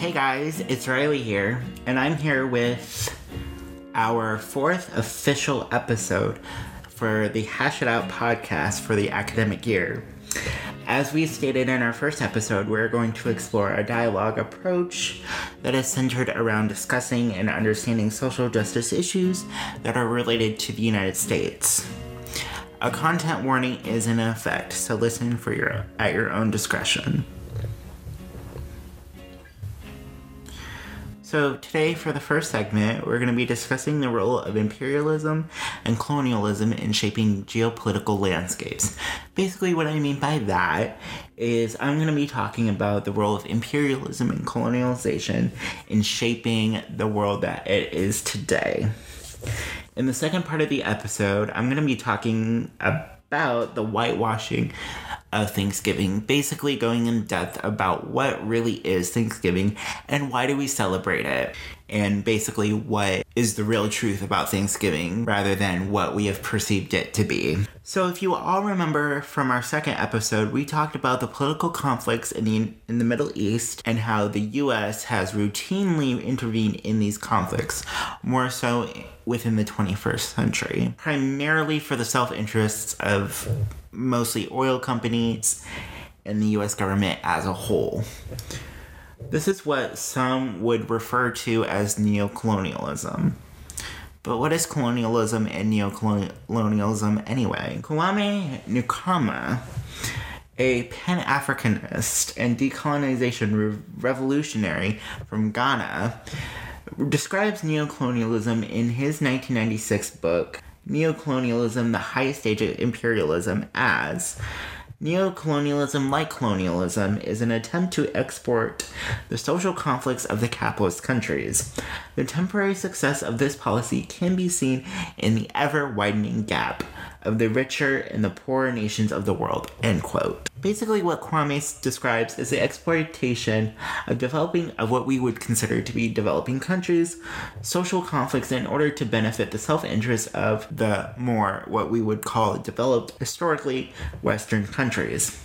Hey guys, it's Riley here, and I'm here with our fourth official episode for the Hash It Out podcast for the academic year. As we stated in our first episode, we're going to explore a dialogue approach that is centered around discussing and understanding social justice issues that are related to the United States. A content warning is in effect, so listen for your at your own discretion. So, today, for the first segment, we're going to be discussing the role of imperialism and colonialism in shaping geopolitical landscapes. Basically, what I mean by that is I'm going to be talking about the role of imperialism and colonialization in shaping the world that it is today. In the second part of the episode, I'm going to be talking about the whitewashing of Thanksgiving, basically going in depth about what really is Thanksgiving and why do we celebrate it, and basically what is the real truth about Thanksgiving rather than what we have perceived it to be. So, if you all remember from our second episode, we talked about the political conflicts in the in the Middle East and how the U.S. has routinely intervened in these conflicts, more so within the 21st century, primarily for the self interests of mostly oil companies and the US government as a whole. This is what some would refer to as neocolonialism. But what is colonialism and neocolonialism anyway? Kwame Nkrumah, a Pan Africanist and decolonization re- revolutionary from Ghana, describes neocolonialism in his 1996 book, Neocolonialism, the Highest Stage of Imperialism, as Neocolonialism, like colonialism, is an attempt to export the social conflicts of the capitalist countries. The temporary success of this policy can be seen in the ever widening gap of the richer and the poorer nations of the world. End quote. Basically, what Kwame describes is the exploitation of developing of what we would consider to be developing countries, social conflicts in order to benefit the self-interest of the more what we would call developed historically Western countries.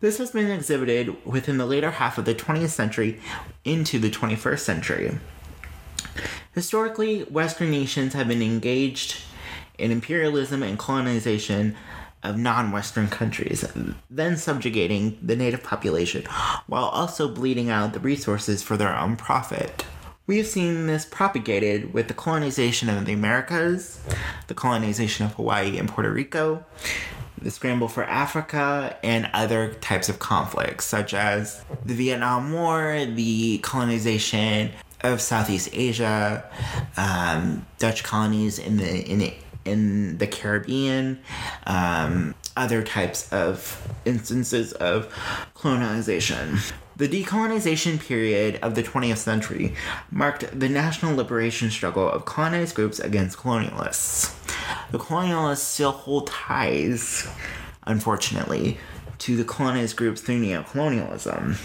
This has been exhibited within the later half of the 20th century into the 21st century. Historically, Western nations have been engaged in imperialism and colonization of non Western countries, then subjugating the native population while also bleeding out the resources for their own profit. We have seen this propagated with the colonization of the Americas, the colonization of Hawaii and Puerto Rico, the scramble for Africa, and other types of conflicts, such as the Vietnam War, the colonization of Southeast Asia, um, Dutch colonies in the in the in the Caribbean, um, other types of instances of colonization. The decolonization period of the 20th century marked the national liberation struggle of colonized groups against colonialists. The colonialists still hold ties, unfortunately, to the colonized groups through neocolonialism.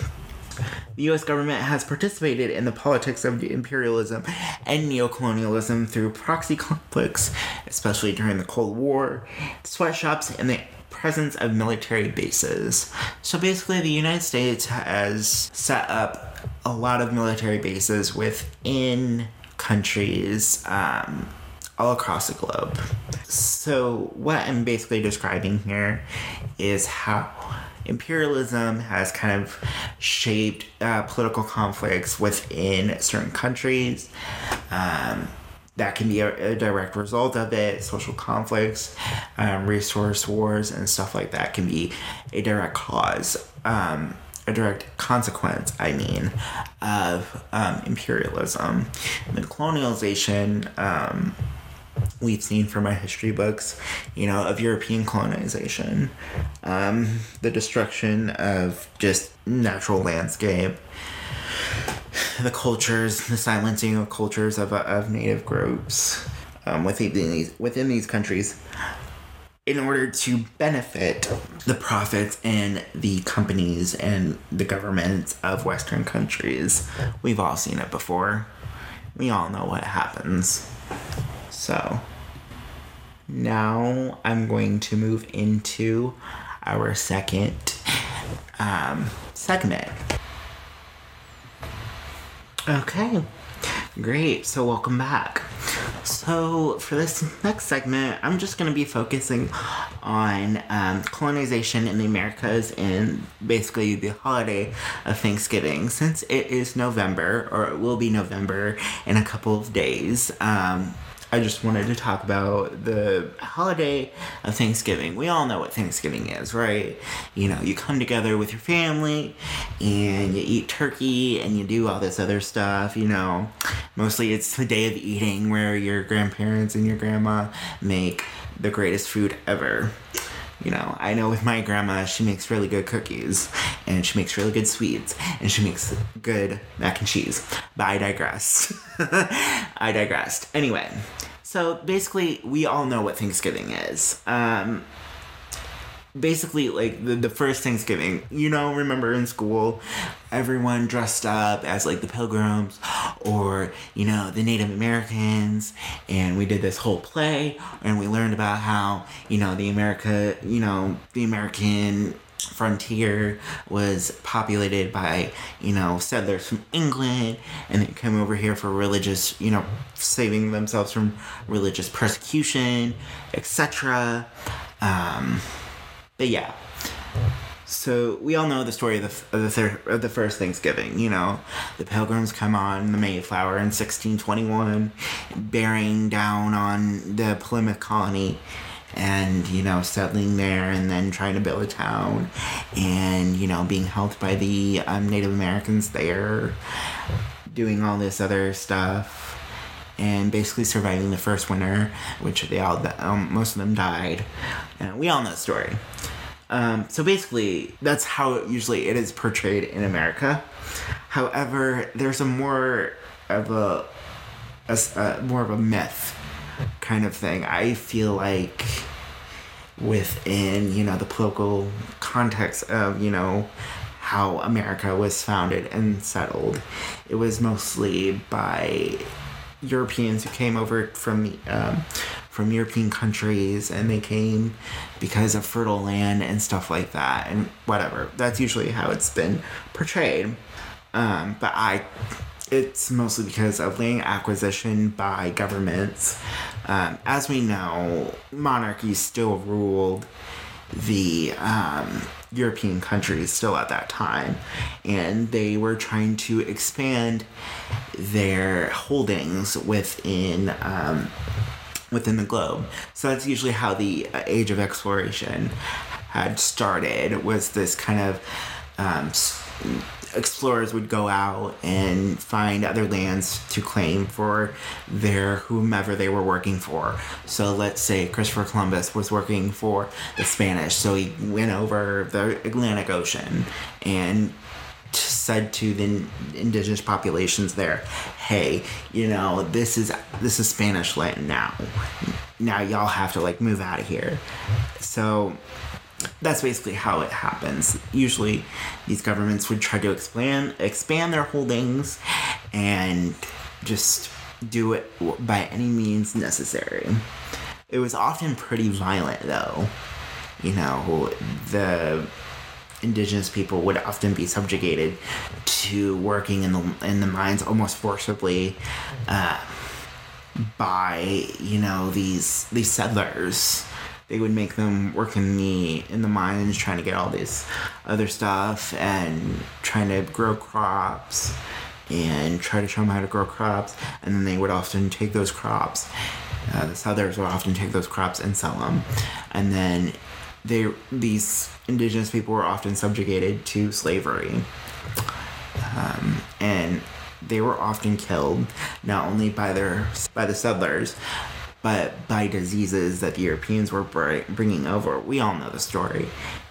The US government has participated in the politics of imperialism and neocolonialism through proxy conflicts, especially during the Cold War, sweatshops, and the presence of military bases. So basically, the United States has set up a lot of military bases within countries um, all across the globe. So, what I'm basically describing here is how imperialism has kind of shaped uh, political conflicts within certain countries. Um, that can be a, a, direct result of it. Social conflicts, um, resource wars, and stuff like that can be a direct cause, um, a direct consequence, I mean, of um, imperialism. And colonialization um, we've seen from our history books, you know, of European colonization, um, the destruction of just natural landscape, the cultures, the silencing of cultures of, of native groups um, within these within these countries. In order to benefit the profits and the companies and the governments of Western countries, we've all seen it before. We all know what happens. So now I'm going to move into our second um, segment. Okay, great. So, welcome back. So, for this next segment, I'm just going to be focusing on um, colonization in the Americas and basically the holiday of Thanksgiving. Since it is November, or it will be November in a couple of days, um, I just wanted to talk about the holiday of Thanksgiving. We all know what Thanksgiving is, right? You know, you come together with your family and you eat turkey and you do all this other stuff, you know. Mostly it's the day of eating where your grandparents and your grandma make the greatest food ever. You know, I know with my grandma, she makes really good cookies and she makes really good sweets and she makes good mac and cheese. But I digress. I digressed. Anyway, so basically, we all know what Thanksgiving is. Um, basically like the, the first thanksgiving you know remember in school everyone dressed up as like the pilgrims or you know the native americans and we did this whole play and we learned about how you know the america you know the american frontier was populated by you know settlers from england and they came over here for religious you know saving themselves from religious persecution etc um but yeah. So we all know the story of the of the, thir- of the first Thanksgiving. You know, the Pilgrims come on the Mayflower in 1621, bearing down on the Plymouth colony, and you know settling there, and then trying to build a town, and you know being helped by the um, Native Americans there, doing all this other stuff and basically surviving the first winter, which they all um, most of them died. And we all know the story. Um, so basically, that's how usually it is portrayed in America. However, there's a more of a, a, a more of a myth kind of thing. I feel like within you know the political context of you know how America was founded and settled, it was mostly by Europeans who came over from um, from European countries, and they came because of fertile land and stuff like that, and whatever. That's usually how it's been portrayed. Um, but I, it's mostly because of land acquisition by governments. Um, as we know, monarchies still ruled the um, European countries still at that time, and they were trying to expand their holdings within um, within the globe. So that's usually how the uh, age of exploration had started. Was this kind of um, explorers would go out and find other lands to claim for their whomever they were working for. So let's say Christopher Columbus was working for the Spanish, so he went over the Atlantic Ocean and said to the indigenous populations there, "Hey, you know, this is this is Spanish land now. Now y'all have to like move out of here." So that's basically how it happens. Usually, these governments would try to expand expand their holdings and just do it by any means necessary. It was often pretty violent, though. You know, the indigenous people would often be subjugated to working in the in the mines almost forcibly uh, by you know these these settlers they would make them work in the in the mines trying to get all this other stuff and trying to grow crops and try to show them how to grow crops. And then they would often take those crops uh, the settlers would often take those crops and sell them and then they these indigenous people were often subjugated to slavery. Um, and they were often killed not only by their by the settlers but by diseases that the Europeans were bringing over. We all know the story.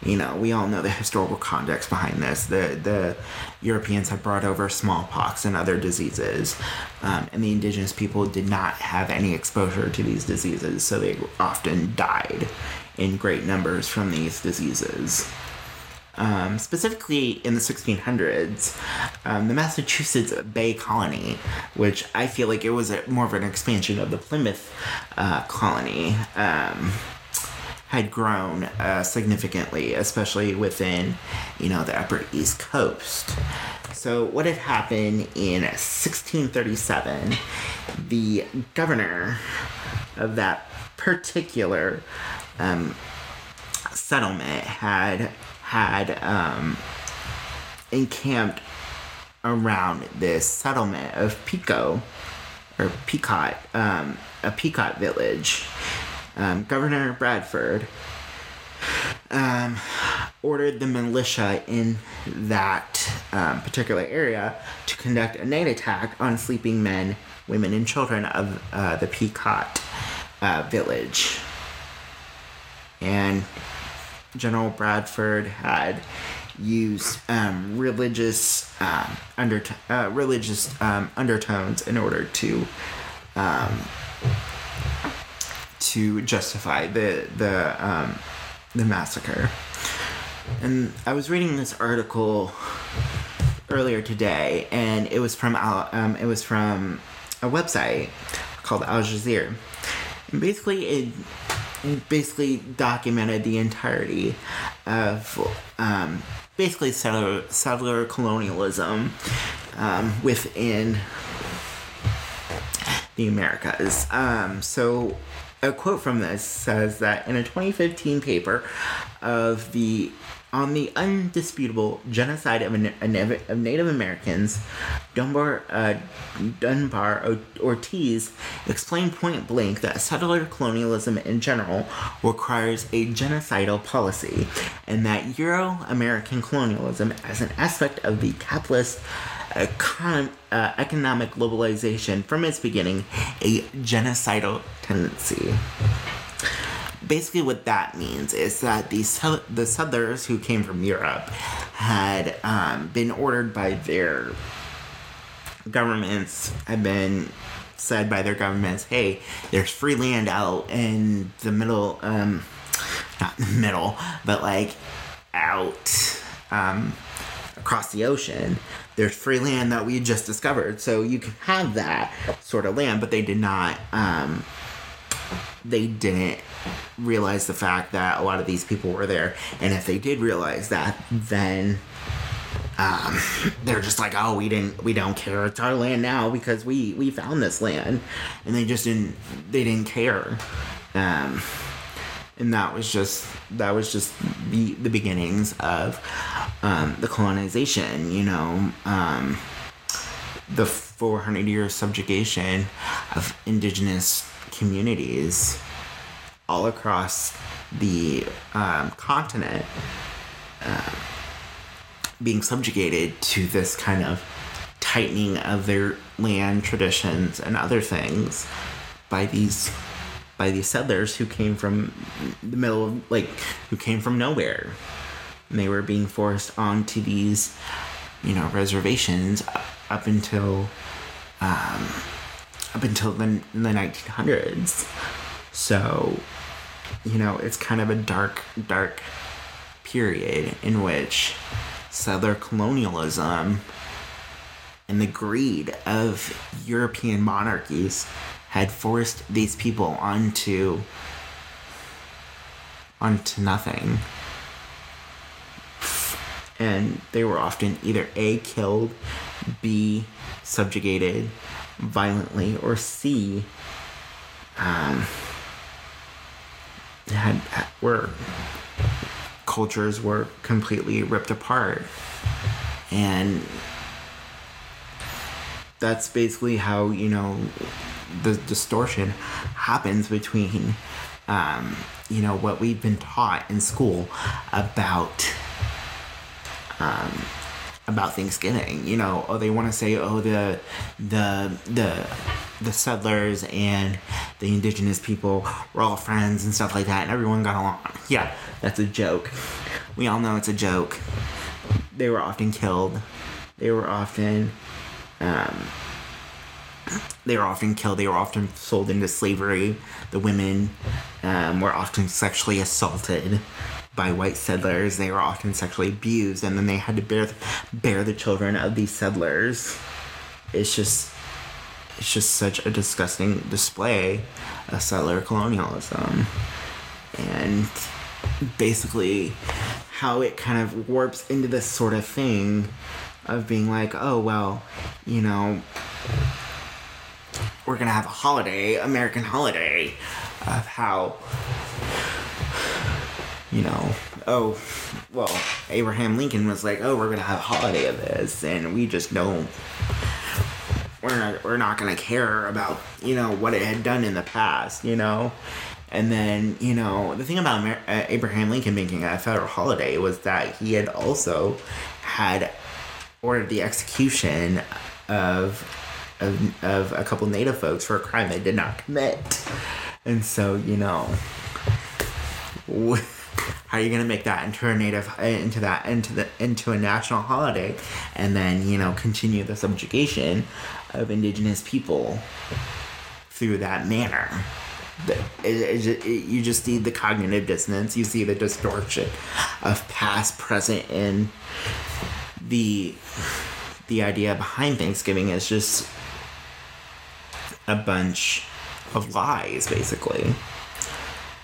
You know, we all know the historical context behind this. The the Europeans had brought over smallpox and other diseases, um, and the indigenous people did not have any exposure to these diseases, so they often died in great numbers from these diseases. Um, specifically in the 1600s, um, the Massachusetts Bay Colony, which I feel like it was a, more of an expansion of the Plymouth uh, colony, um, had grown uh, significantly, especially within, you know, the Upper East Coast. So, what had happened in 1637, the governor of that particular um, settlement had had um, encamped around this settlement of Pico or Pequot, um, a Pequot village. Um, Governor Bradford um, ordered the militia in that um, particular area to conduct a night attack on sleeping men, women, and children of uh, the Pequot uh, village. And General Bradford had used um, religious um, uh, religious um, undertones in order to um, to justify the the um, the massacre. And I was reading this article earlier today, and it was from um, it was from a website called Al Jazeera, and basically it basically documented the entirety of um, basically settler, settler colonialism um, within the Americas. Um, so, a quote from this says that in a 2015 paper of the on the undisputable genocide of, of Native Americans, Dunbar, uh, Dunbar Ortiz explained point blank that settler colonialism in general requires a genocidal policy, and that Euro American colonialism, as an aspect of the capitalist econ- uh, economic globalization from its beginning, a genocidal tendency basically what that means is that the the settlers who came from Europe had um, been ordered by their governments had been said by their governments, hey, there's free land out in the middle, um, not in the middle, but like out um, across the ocean. There's free land that we just discovered, so you can have that sort of land, but they did not. Um, they didn't realize the fact that a lot of these people were there. And if they did realize that, then um, they're just like, oh, we didn't, we don't care. It's our land now because we we found this land, and they just didn't, they didn't care. Um, and that was just that was just the the beginnings of um, the colonization. You know, um, the 400 year subjugation of indigenous communities all across the um, continent uh, being subjugated to this kind of tightening of their land traditions and other things by these by these settlers who came from the middle of like who came from nowhere. And they were being forced onto these you know reservations up until um, up until the, the 1900s so you know, it's kind of a dark, dark period in which settler colonialism and the greed of European monarchies had forced these people onto onto nothing. And they were often either A killed, B subjugated violently, or C um, had where cultures were completely ripped apart. And that's basically how you know the distortion happens between um, you know what we've been taught in school about um, about Thanksgiving. You know, oh, they want to say, oh, the the the the settlers and the indigenous people were all friends and stuff like that, and everyone got along. Yeah, that's a joke. We all know it's a joke. They were often killed. They were often. Um, they were often killed. They were often sold into slavery. The women um, were often sexually assaulted by white settlers. They were often sexually abused, and then they had to bear bear the children of these settlers. It's just it's just such a disgusting display of settler colonialism. And and basically how it kind of warps into this sort of thing of being like, oh, well, you know, we're gonna have a holiday, American holiday, of how, you know, oh, well, Abraham Lincoln was like, oh, we're gonna have a holiday of this, and we just don't. We're not, we're not gonna care about you know what it had done in the past, you know, and then you know the thing about Amer- uh, Abraham Lincoln making a federal holiday was that he had also had ordered the execution of of, of a couple native folks for a crime they did not commit. And so, you know, how are you gonna make that into a native uh, into that into the into a national holiday, and then you know continue the subjugation of indigenous people through that manner? It, it, it, you just see the cognitive dissonance. You see the distortion of past, present, and the the idea behind Thanksgiving is just a bunch of lies, basically.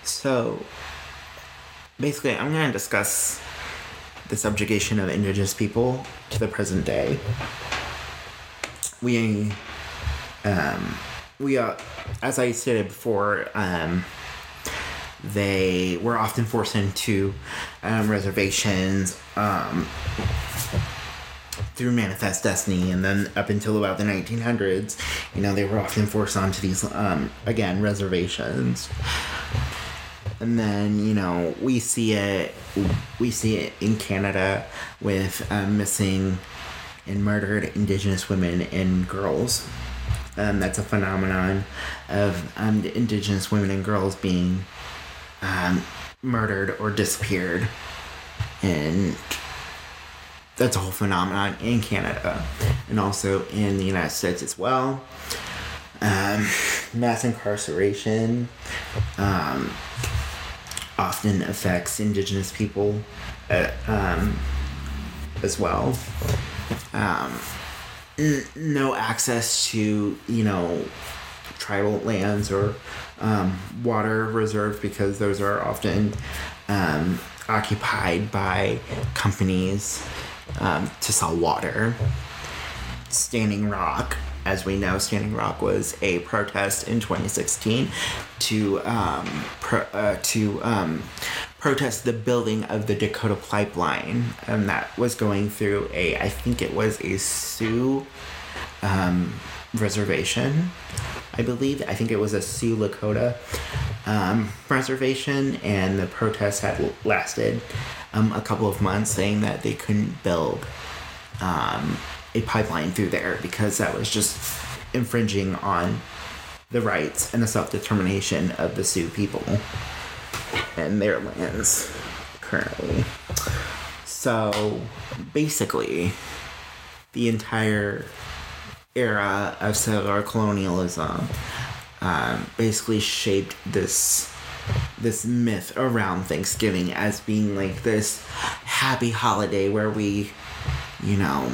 So, basically, I'm going to discuss the subjugation of indigenous people to the present day. We, um, we are, as I stated before, um, they were often forced into um, reservations, um, through Manifest Destiny, and then up until about the 1900s, you know, they were often forced onto these, um, again, reservations. And then, you know, we see it, we see it in Canada with um, missing and murdered Indigenous women and girls. Um, that's a phenomenon of um, Indigenous women and girls being um, murdered or disappeared. And that's a whole phenomenon in Canada and also in the United States as well. Um, mass incarceration um, often affects Indigenous people uh, um, as well. Um, n- no access to, you know, tribal lands or um, water reserves because those are often um, occupied by companies um, to sell water. Standing Rock, as we know, Standing Rock was a protest in 2016 to um, pro- uh, to um, protest the building of the Dakota Pipeline, and that was going through a I think it was a Sioux um, reservation. I believe I think it was a Sioux Lakota um, reservation, and the protest had lasted um, a couple of months, saying that they couldn't build um, a pipeline through there because that was just infringing on the rights and the self determination of the Sioux people and their lands currently. So basically, the entire era of settler colonialism um, basically shaped this this myth around Thanksgiving as being like this happy holiday where we, you know,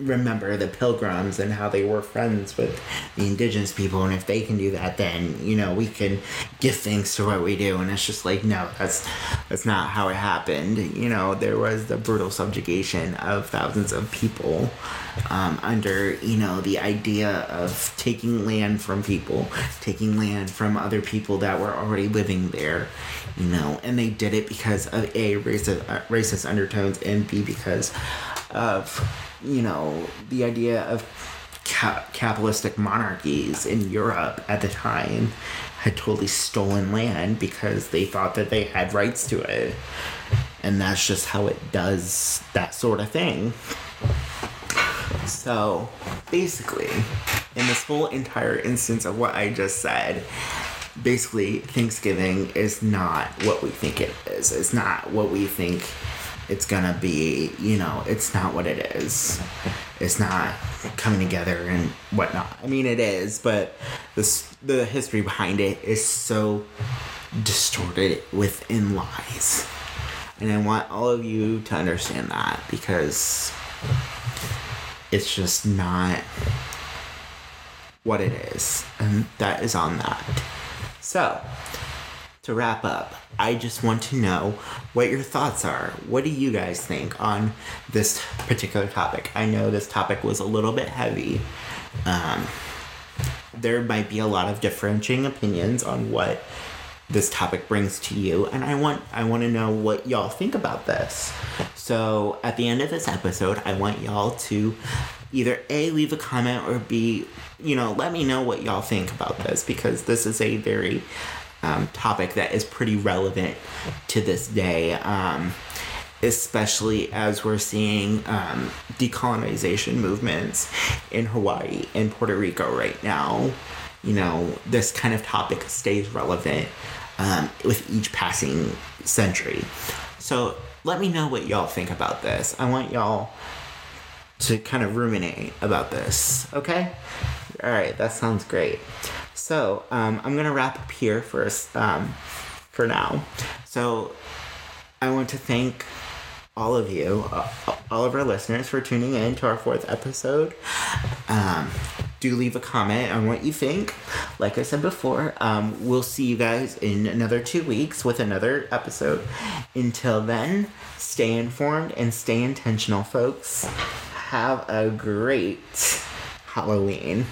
remember the pilgrims and how they were friends with the indigenous people and if they can do that then you know we can give thanks to what we do. And it's just like no that's that's not how it happened. You know there was the brutal subjugation of thousands of people um, under you know the idea of taking land from people taking land from other people that were already living there you know and they did it because of a racist, uh, racist undertones and b because of you know, the idea of ca- capitalistic monarchies in Europe at the time had totally stolen land because they thought that they had rights to it. And that's just how it does that sort of thing. So, basically, in this whole entire instance of what I just said, basically, Thanksgiving is not what we think it is. It's not what we think it's gonna be, you know, it's not what it is. It's not coming together and whatnot. I mean, it is, but this the history behind it is so distorted within lies, and I want all of you to understand that because it's just not what it is, and that is on that. So, to wrap up, I just want to know what your thoughts are. What do you guys think on this particular topic? I know this topic was a little bit heavy. Um, there might be a lot of differentiating opinions on what this topic brings to you and i want i want to know what y'all think about this so at the end of this episode i want y'all to either a leave a comment or b you know let me know what y'all think about this because this is a very um, topic that is pretty relevant to this day um, especially as we're seeing um, decolonization movements in hawaii and puerto rico right now you know, this kind of topic stays relevant um, with each passing century. So let me know what y'all think about this. I want y'all to kind of ruminate about this, okay? All right, that sounds great. So um, I'm gonna wrap up here first um, for now. So I want to thank all of you, uh, all of our listeners, for tuning in to our fourth episode. Um, do leave a comment on what you think. Like I said before, um, we'll see you guys in another two weeks with another episode. Until then, stay informed and stay intentional, folks. Have a great Halloween.